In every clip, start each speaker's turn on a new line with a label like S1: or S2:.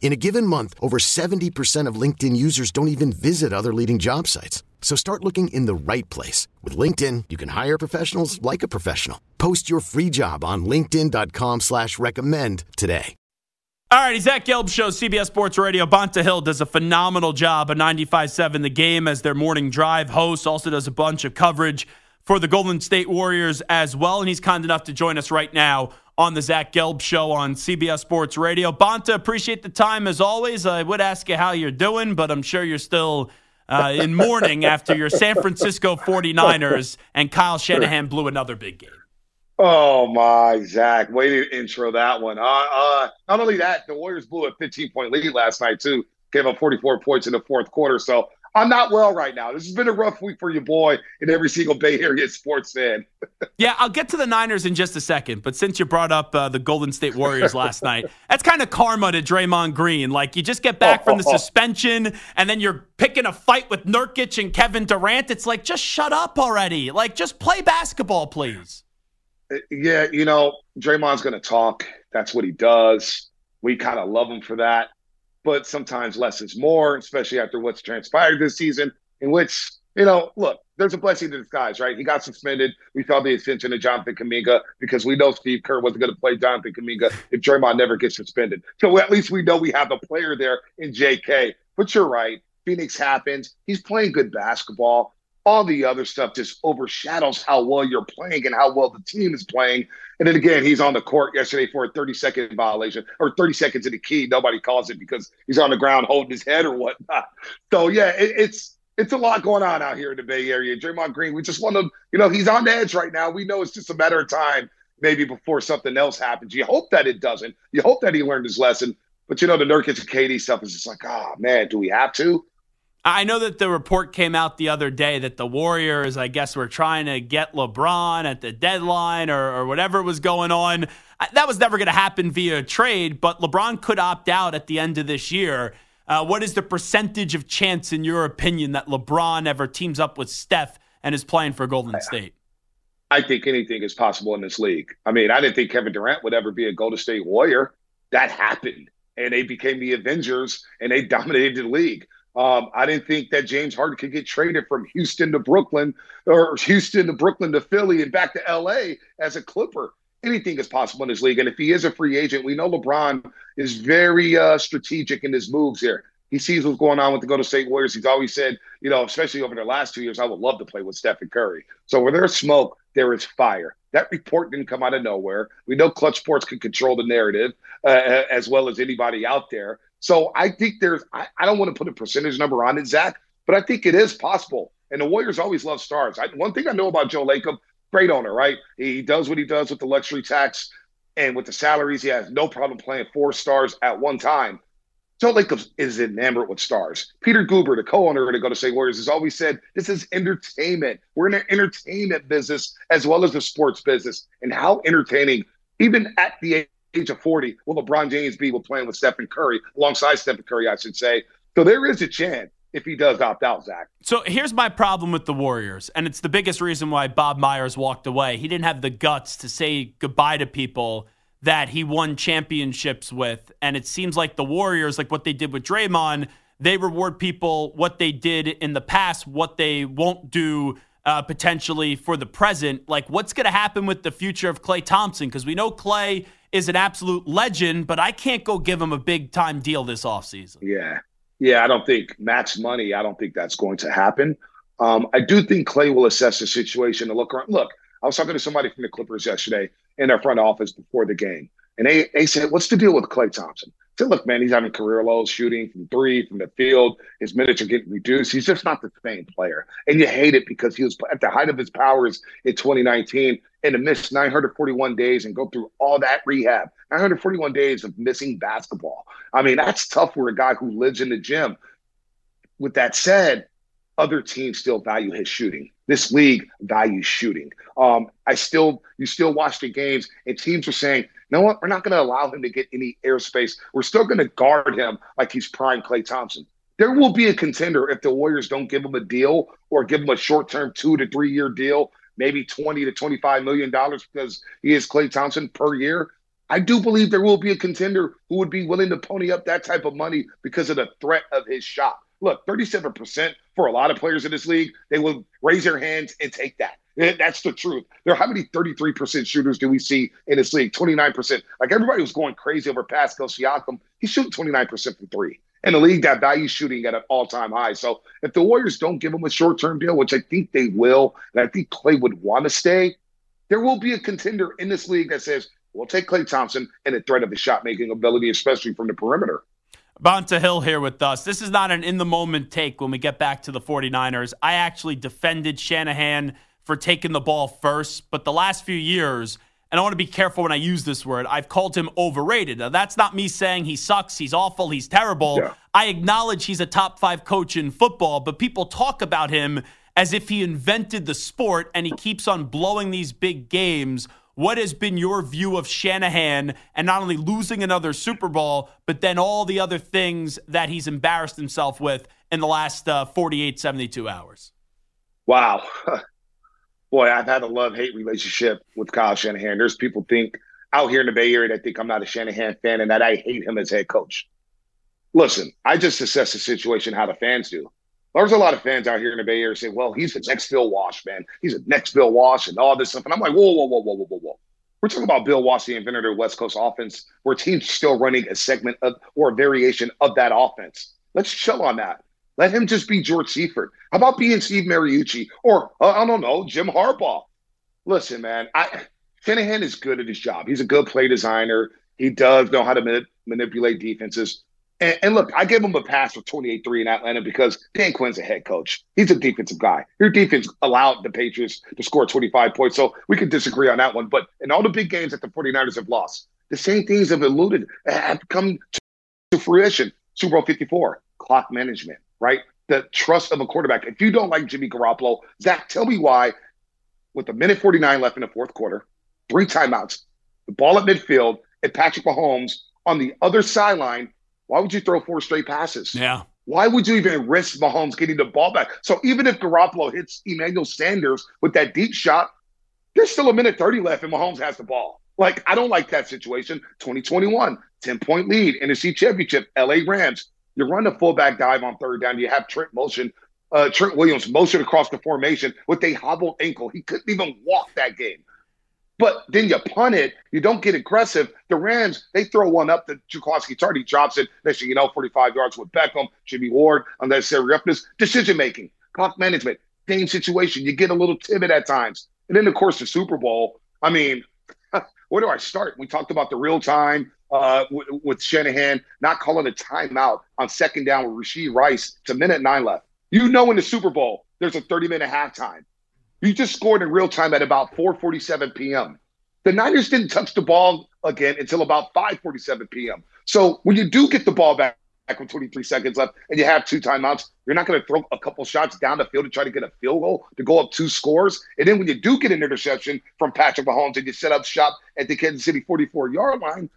S1: In a given month, over 70% of LinkedIn users don't even visit other leading job sites. So start looking in the right place. With LinkedIn, you can hire professionals like a professional. Post your free job on linkedin.com slash recommend today.
S2: All right, Zach Gelb Show, CBS Sports Radio. Bonta Hill does a phenomenal job of 95.7 The Game as their morning drive host. Also does a bunch of coverage for the Golden State Warriors as well. And he's kind enough to join us right now on the Zach Gelb Show on CBS Sports Radio. Bonta, appreciate the time as always. I would ask you how you're doing, but I'm sure you're still uh, in mourning after your San Francisco 49ers and Kyle Shanahan blew another big game.
S3: Oh my, Zach! Way to intro that one. Uh, uh, not only that, the Warriors blew a 15 point lead last night too. Gave up 44 points in the fourth quarter. So I'm not well right now. This has been a rough week for your boy and every single Bay Area sports fan.
S2: yeah, I'll get to the Niners in just a second. But since you brought up uh, the Golden State Warriors last night, that's kind of karma to Draymond Green. Like you just get back from the suspension and then you're picking a fight with Nurkic and Kevin Durant. It's like just shut up already. Like just play basketball, please.
S3: Yeah, you know, Draymond's going to talk. That's what he does. We kind of love him for that. But sometimes less is more, especially after what's transpired this season, in which, you know, look, there's a blessing in disguise, right? He got suspended. We saw the extension of Jonathan Kuminga because we know Steve Kerr wasn't going to play Jonathan Kuminga if Draymond never gets suspended. So at least we know we have a player there in JK. But you're right. Phoenix happens. He's playing good basketball all the other stuff just overshadows how well you're playing and how well the team is playing. And then again, he's on the court yesterday for a 30 second violation or 30 seconds in the key. Nobody calls it because he's on the ground holding his head or whatnot. So yeah, it, it's it's a lot going on out here in the Bay Area. Draymond Green, we just want to, you know, he's on the edge right now. We know it's just a matter of time, maybe before something else happens. You hope that it doesn't. You hope that he learned his lesson. But you know, the Nurkic and KD stuff is just like, oh man, do we have to?
S2: I know that the report came out the other day that the Warriors, I guess, were trying to get LeBron at the deadline or, or whatever was going on. That was never going to happen via trade, but LeBron could opt out at the end of this year. Uh, what is the percentage of chance, in your opinion, that LeBron ever teams up with Steph and is playing for Golden State?
S3: I think anything is possible in this league. I mean, I didn't think Kevin Durant would ever be a Golden State Warrior. That happened, and they became the Avengers, and they dominated the league. Um, I didn't think that James Harden could get traded from Houston to Brooklyn or Houston to Brooklyn to Philly and back to LA as a Clipper. Anything is possible in this league. And if he is a free agent, we know LeBron is very uh, strategic in his moves here. He sees what's going on with the Golden State Warriors. He's always said, you know, especially over the last two years, I would love to play with Stephen Curry. So where there's smoke, there is fire. That report didn't come out of nowhere. We know Clutch Sports can control the narrative uh, as well as anybody out there. So I think there's, I, I don't want to put a percentage number on it, Zach, but I think it is possible. And the Warriors always love stars. I, one thing I know about Joe Lacob, great owner, right? He does what he does with the luxury tax and with the salaries. He has no problem playing four stars at one time. Joe Lacob is enamored with stars. Peter Guber, the co-owner of the Golden State Warriors, has always said this is entertainment. We're in an entertainment business as well as the sports business. And how entertaining, even at the of 40 will LeBron James be with playing with Stephen Curry, alongside Stephen Curry, I should say. So there is a chance if he does opt out, Zach.
S2: So here's my problem with the Warriors, and it's the biggest reason why Bob Myers walked away. He didn't have the guts to say goodbye to people that he won championships with. And it seems like the Warriors, like what they did with Draymond, they reward people what they did in the past, what they won't do uh, potentially for the present. Like, what's going to happen with the future of Klay Thompson? Because we know Klay is an absolute legend, but I can't go give him a big time deal this offseason.
S3: Yeah. Yeah, I don't think max money, I don't think that's going to happen. Um, I do think Klay will assess the situation and look around. Look, I was talking to somebody from the Clippers yesterday in their front office before the game. And they, they said, What's the deal with Klay Thompson? Look, man, he's having career lows shooting from three, from the field. His minutes are getting reduced. He's just not the same player. And you hate it because he was at the height of his powers in 2019 and to miss 941 days and go through all that rehab. 941 days of missing basketball. I mean, that's tough for a guy who lives in the gym. With that said, other teams still value his shooting. This league values shooting. Um, I still, you still watch the games, and teams are saying, "No, what? We're not going to allow him to get any airspace. We're still going to guard him like he's prime Klay Thompson." There will be a contender if the Warriors don't give him a deal or give him a short-term two to three-year deal, maybe twenty to twenty-five million dollars because he is Klay Thompson per year. I do believe there will be a contender who would be willing to pony up that type of money because of the threat of his shot. Look, 37% for a lot of players in this league, they will raise their hands and take that. Eh, that's the truth. There, how many 33% shooters do we see in this league? 29%. Like everybody was going crazy over Pascal Siakam. He's shooting 29% from three. In a league that values shooting at an all-time high. So if the Warriors don't give him a short-term deal, which I think they will, and I think Klay would want to stay, there will be a contender in this league that says, we'll take Klay Thompson and a threat of his shot-making ability, especially from the perimeter.
S2: Bonta Hill here with us. This is not an in the moment take when we get back to the 49ers. I actually defended Shanahan for taking the ball first, but the last few years, and I want to be careful when I use this word, I've called him overrated. Now, that's not me saying he sucks, he's awful, he's terrible. Yeah. I acknowledge he's a top five coach in football, but people talk about him as if he invented the sport and he keeps on blowing these big games what has been your view of Shanahan and not only losing another Super Bowl, but then all the other things that he's embarrassed himself with in the last uh, 48, 72 hours?
S3: Wow. Boy, I've had a love hate relationship with Kyle Shanahan. There's people think out here in the Bay Area that think I'm not a Shanahan fan and that I hate him as head coach. Listen, I just assess the situation how the fans do. There's a lot of fans out here in the Bay Area say, well, he's the next Bill Walsh, man. He's the next Bill Walsh and all this stuff. And I'm like, whoa, whoa, whoa, whoa, whoa, whoa, whoa. We're talking about Bill Walsh, the inventor of West Coast offense, where teams still running a segment of or a variation of that offense. Let's chill on that. Let him just be George Seifert. How about being Steve Mariucci or uh, I don't know Jim Harbaugh? Listen, man, I Shanahan is good at his job. He's a good play designer. He does know how to manipulate defenses. And, and, look, I give him a pass for 28 3 in Atlanta because Dan Quinn's a head coach. He's a defensive guy. Your defense allowed the Patriots to score 25 points. So we could disagree on that one. But in all the big games that the 49ers have lost, the same things have eluded, have come to fruition. Super Bowl 54, clock management, right? The trust of a quarterback. If you don't like Jimmy Garoppolo, Zach, tell me why, with a minute 49 left in the fourth quarter, three timeouts, the ball at midfield, and Patrick Mahomes on the other sideline why would you throw four straight passes?
S2: Yeah.
S3: Why would you even risk Mahomes getting the ball back? So even if Garoppolo hits Emmanuel Sanders with that deep shot, there's still a minute 30 left and Mahomes has the ball. Like, I don't like that situation. 2021, 10 point lead, NFC Championship, LA Rams. You run the fullback dive on third down. You have Trent motion, uh, Trent Williams motion across the formation with a hobbled ankle. He couldn't even walk that game. But then you punt it, you don't get aggressive. The Rams, they throw one up to Jaquiski Tartt drops it. Next thing you know, 45 yards with Beckham, Jimmy Ward, unnecessary roughness, decision making, clock management, game situation. You get a little timid at times. And then, of course, the Super Bowl. I mean, where do I start? We talked about the real time uh, w- with Shanahan not calling a timeout on second down with Rashee Rice. A minute nine left. You know, in the Super Bowl, there's a 30 minute halftime. You just scored in real time at about 4:47 p.m. The Niners didn't touch the ball again until about 5:47 p.m. So when you do get the ball back with 23 seconds left and you have two timeouts, you're not going to throw a couple shots down the field to try to get a field goal to go up two scores. And then when you do get an interception from Patrick Mahomes and you set up shop at the Kansas City 44 yard line,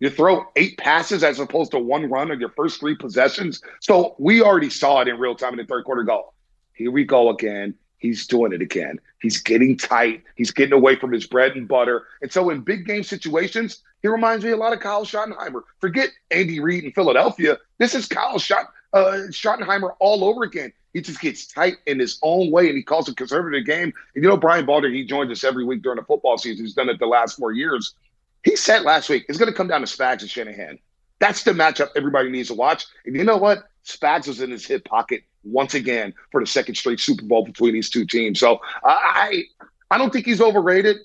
S3: you throw eight passes as opposed to one run on your first three possessions. So we already saw it in real time in the third quarter. Go, here we go again. He's doing it again. He's getting tight. He's getting away from his bread and butter. And so in big game situations, he reminds me a lot of Kyle Schottenheimer. Forget Andy Reid in Philadelphia. This is Kyle Schott, uh, Schottenheimer all over again. He just gets tight in his own way, and he calls a conservative game. And you know, Brian Balder, he joins us every week during the football season. He's done it the last four years. He said last week, it's going to come down to Spags and Shanahan. That's the matchup everybody needs to watch. And you know what? Spags was in his hip pocket once again for the second straight Super Bowl between these two teams. So I I don't think he's overrated,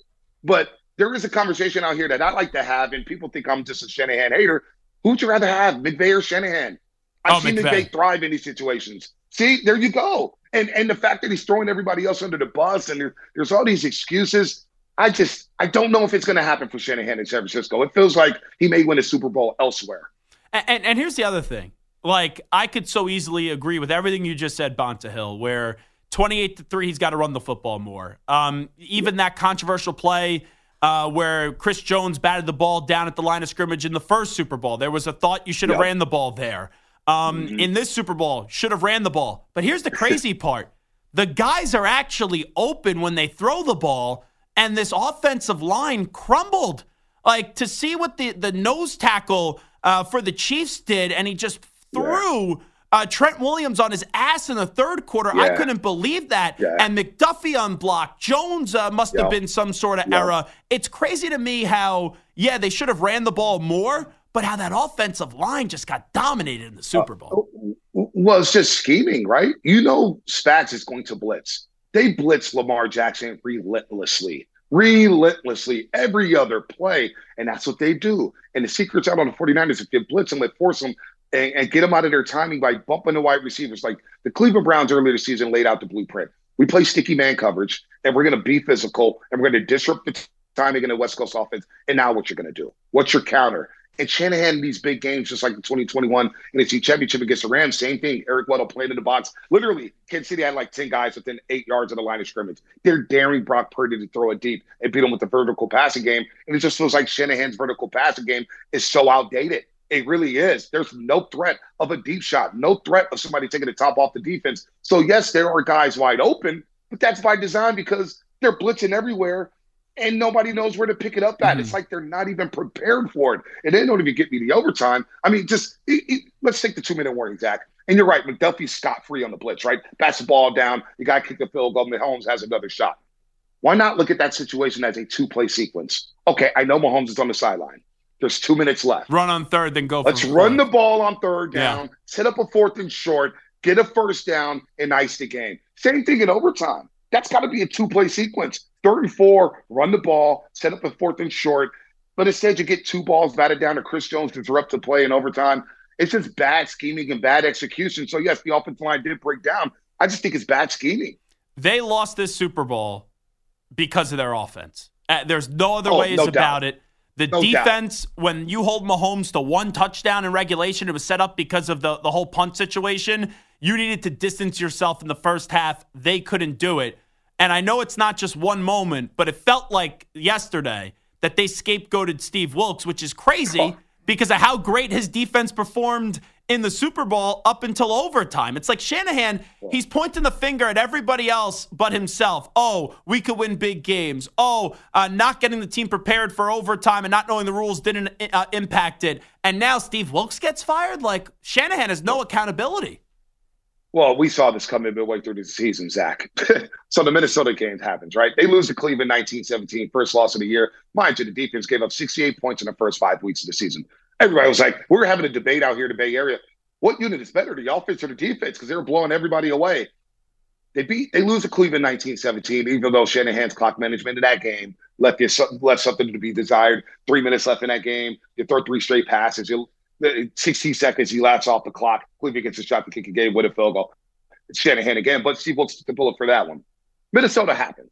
S3: but there is a conversation out here that I like to have, and people think I'm just a Shanahan hater. Who'd you rather have, McVay or Shanahan? I've
S2: oh,
S3: seen
S2: McVay.
S3: McVay thrive in these situations. See, there you go. And and the fact that he's throwing everybody else under the bus and there, there's all these excuses. I just I don't know if it's going to happen for Shanahan in San Francisco. It feels like he may win a Super Bowl elsewhere.
S2: And, and, and here's the other thing. Like I could so easily agree with everything you just said, Bonta Hill, where 28 to 3, he's got to run the football more. Um, even that controversial play uh, where Chris Jones batted the ball down at the line of scrimmage in the first Super Bowl. There was a thought you should have
S3: Yep.
S2: ran the ball there. Um,
S3: Mm-hmm.
S2: In this Super Bowl, should have ran the ball. But here's the crazy part the guys are actually open when they throw the ball, and this offensive line crumbled. Like to see what the, the nose tackle uh, for the Chiefs did, and he just threw. Uh, Trent Williams on his ass in the third quarter. I couldn't believe that.
S3: Yeah.
S2: And McDuffie unblocked. Jones uh, must have been some sort of error. It's crazy to me how, yeah, they should have ran the ball more, but how that offensive line just got dominated in the Super Bowl.
S3: Well, it's just scheming, right? You know, Spags is going to blitz. They blitz Lamar Jackson relentlessly, relentlessly every other play. And that's what they do. And the secret's out on the 49ers if you blitz them, they force them and, and get them out of their timing by bumping the wide receivers. Like the Cleveland Browns earlier this season laid out the blueprint. We play sticky man coverage, and we're going to be physical, and we're going to disrupt the timing in the West Coast offense. And now what you're going to do? What's your counter? And Shanahan in these big games, just like the 2021 NFC Championship against the Rams, same thing. Eric Weddle playing in the box. Literally, Kansas City had like 10 guys within eight yards of the line of scrimmage. They're daring Brock Purdy to throw it deep and beat him with the vertical passing game. And it just feels like Shanahan's vertical passing game is so outdated. It really is. There's no threat of a deep shot, no threat of somebody taking the top off the defense. So, yes, there are guys wide open, but that's by design because they're blitzing everywhere and nobody knows where to pick it up at. It's mm-hmm. like they're not even prepared for it. And they don't even get me the overtime. I mean, just it, it- let's take the two minute warning, Zach. And you're right, McDuffie's scot free on the blitz, right? Pass the ball down, the guy kicked the field goal, Mahomes has another shot. Why not look at that situation as a two play sequence? Okay, I know Mahomes is on the sideline. There's two minutes left.
S2: Run on third, then go
S3: Let's run the ball on third
S2: Yeah.
S3: down, set up a fourth and short, get a first down, and ice the game. Same thing in overtime. That's got to be a two play sequence. Third and four, run the ball, set up a fourth and short. But instead, you get two balls batted down to Chris Jones to interrupt the play in overtime. It's just bad scheming and bad execution. So, yes, the offensive line did break down. I just think it's bad scheming.
S2: They lost this Super Bowl because of their offense. Uh, there's no other
S3: Oh,
S2: ways
S3: no
S2: about
S3: doubt.
S2: it. The
S3: No doubt.
S2: defense, when you hold Mahomes to one touchdown in regulation, it was set up because of the, the whole punt situation. You needed to distance yourself in the first half. They couldn't do it. And I know it's not just one moment, but it felt like yesterday that they scapegoated Steve Wilks, which is crazy because of how great his defense performed in the Super Bowl up until overtime. It's like Shanahan, he's pointing the finger at everybody else but himself. Oh, we could win big games. Oh, uh, not getting the team prepared for overtime and not knowing the rules didn't uh, impact it. And now Steve Wilks gets fired? Like, Shanahan has no accountability.
S3: Well, we saw this coming midway through the season, Zach. so the Minnesota game happens, right? They lose to Cleveland 1917, first loss of the year. Mind you, the defense gave up 68 points in the first five weeks of the season. Everybody was like, we're having a debate out here in the Bay Area. What unit is better, the offense or the defense? Because they were blowing everybody away. They beat, they lose to Cleveland 1917, even though Shanahan's clock management in that game left you left something to be desired. Three minutes left in that game. You throw three straight passes. You, 16 seconds, he laughs off the clock. Cleveland gets a shot to kick a game with a field goal. It's Shanahan again, but Steve Wilks took the bullet for that one. Minnesota happened.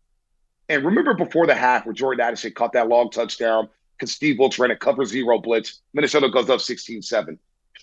S3: And remember before the half where Jordan Addison caught that long touchdown because Steve Wilks ran a cover zero blitz. Minnesota goes up 16 7.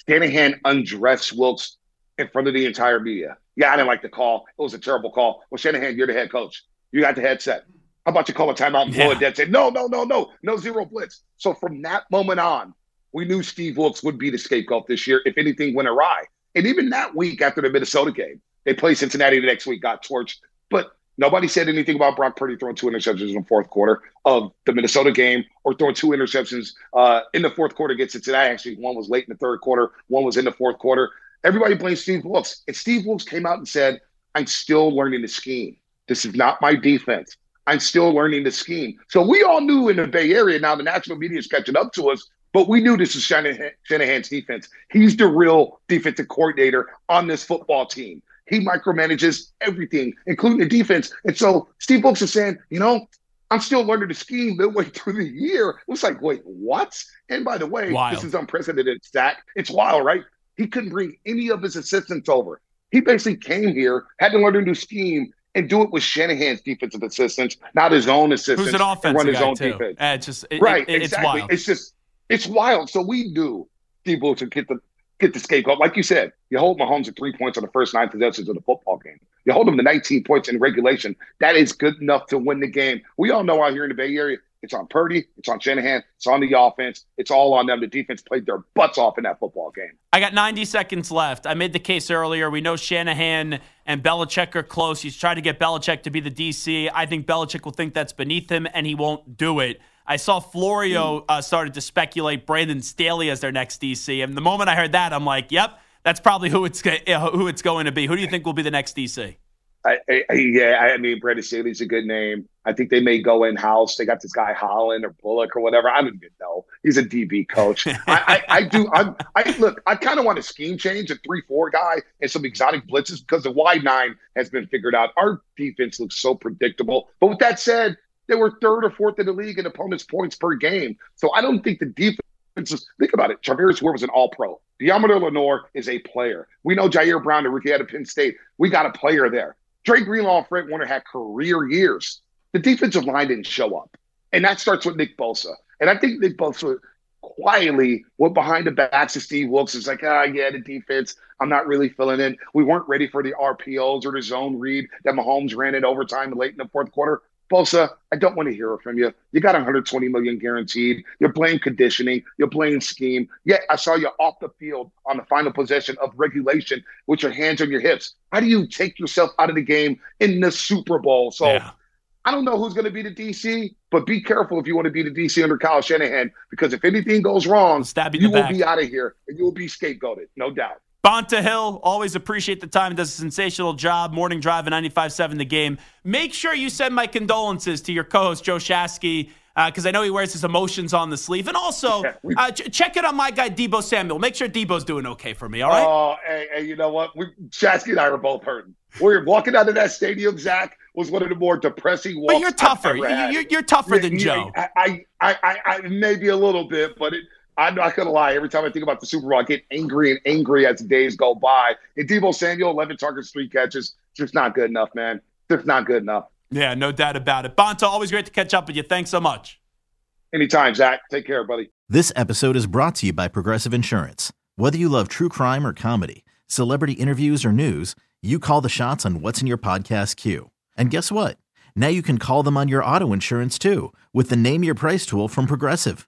S3: Shanahan undressed Wilks in front of the entire media. Yeah, I didn't like the call. It was a terrible call. Well, Shanahan, you're the head coach. You got the headset. How about you call a timeout and blow
S2: Yeah.
S3: it dead? Say, no, no, no, no, no zero blitz. So from that moment on, we knew Steve Wilks would be the scapegoat this year if anything went awry. And even that week after the Minnesota game, they play Cincinnati the next week, got torched. But nobody said anything about Brock Purdy throwing two interceptions in the fourth quarter of the Minnesota game or throwing two interceptions uh, in the fourth quarter against Cincinnati. Actually, one was late in the third quarter, one was in the fourth quarter. Everybody blames Steve Wilks. And Steve Wilks came out and said, I'm still learning the scheme. This is not my defense. I'm still learning the scheme. So we all knew in the Bay Area, now the national media is catching up to us, but we knew this is Shanahan, Shanahan's defense. He's the real defensive coordinator on this football team. He micromanages everything, including the defense. And so Steve Wilks is saying, you know, I'm still learning the scheme midway through the year. It was like, wait, what? And by the way,
S2: wild.
S3: this is unprecedented stat. It's wild, right? He couldn't bring any of his assistants over. He basically came here, had to learn a new scheme, and do it with Shanahan's defensive assistants, not his own assistants.
S2: Who's an offensive
S3: run his own
S2: too.
S3: defense.
S2: Uh, it's just it,
S3: right,
S2: it-
S3: exactly.
S2: It's wild.
S3: It's just it's wild. So we knew Steve would get the get the scapegoat. Like you said, you hold Mahomes to three points on the first nine possessions of the football game. You hold him to 19 points in regulation. That is good enough to win the game. We all know out here in the Bay Area, it's on Purdy, it's on Shanahan, it's on the offense, it's all on them. The defense played their butts off in that football game.
S2: I got 90 seconds left. I made the case earlier. We know Shanahan and Belichick are close. He's trying to get Belichick to be the DC. I think Belichick will think that's beneath him, and he won't do it. I saw Florio uh, started to speculate Brandon Staley as their next DC, and the moment I heard that, I'm like, "Yep, that's probably who it's uh, who it's going to be." Who do you think will be the next DC?
S3: I, I, yeah, I mean, Brandon Staley's a good name. I think they may go in house. They got this guy Holland or Bullock or whatever. I don't even know. He's a DB coach. I, I, I do. I, I look. I kind of want a scheme change, a three-four guy, and some exotic blitzes because the wide nine has been figured out. Our defense looks so predictable. But with that said, they were third or fourth in the league in opponents' points per game. So I don't think the defense. is- Think about it. Charvarius Ward was an All-Pro. Deommodore Lenoir is a player. We know Ji'Ayir Brown and Ricky out of Penn State. We got a player there. Dre Greenlaw and Fred Warner had career years. The defensive line didn't show up. And that starts with Nick Bosa. And I think Nick Bosa quietly went behind the backs of Steve Wilks. It's like, ah, yeah, the defense, I'm not really filling in. We weren't ready for the RPOs or the zone read that Mahomes ran in overtime late in the fourth quarter. Bosa, I don't want to hear it from you. You got 120 million guaranteed. You're playing conditioning. You're playing scheme. Yet I saw you off the field on the final possession of regulation with your hands on your hips. How do you take yourself out of the game in the Super Bowl? So
S2: Yeah.
S3: I don't know who's going to be the DC, but be careful if you want to be the DC under Kyle Shanahan, because if anything goes wrong,
S2: you in
S3: you
S2: the
S3: will
S2: back.
S3: be out of here and you will be scapegoated, no doubt.
S2: Bonta Hill, always appreciate the time. Does a sensational job. Morning drive at 95.7 The Game. Make sure you send my condolences to your co-host Joe Shasky because I know he wears his emotions on the sleeve. And also,
S3: Yeah, we-
S2: uh, ch- check it on my guy Deebo Samuel. Make sure Deebo's doing okay for me. All right.
S3: Oh, hey, hey, you know what? We, Shasky and I were both hurting. We were walking out of that stadium, Zach, was one of the more depressing walks
S2: but you're tougher. You-
S3: ever had.
S2: You're, you're tougher
S3: Yeah,
S2: than
S3: yeah,
S2: Joe.
S3: I, I, I, I, I maybe a little bit, but it, I'm not gonna lie. Every time I think about the Super Bowl, I get angry and angry as the days go by. And Deebo Samuel, 11 targets, three catches, just not good enough, man. Just not good enough.
S2: Yeah, no doubt about it. Bonta, always great to catch up with you. Thanks so much.
S3: Anytime, Zach. Take care, buddy.
S4: This episode is brought to you by Progressive Insurance. Whether you love true crime or comedy, celebrity interviews or news, you call the shots on what's in your podcast queue. And guess what? Now you can call them on your auto insurance too with the Name Your Price tool from Progressive.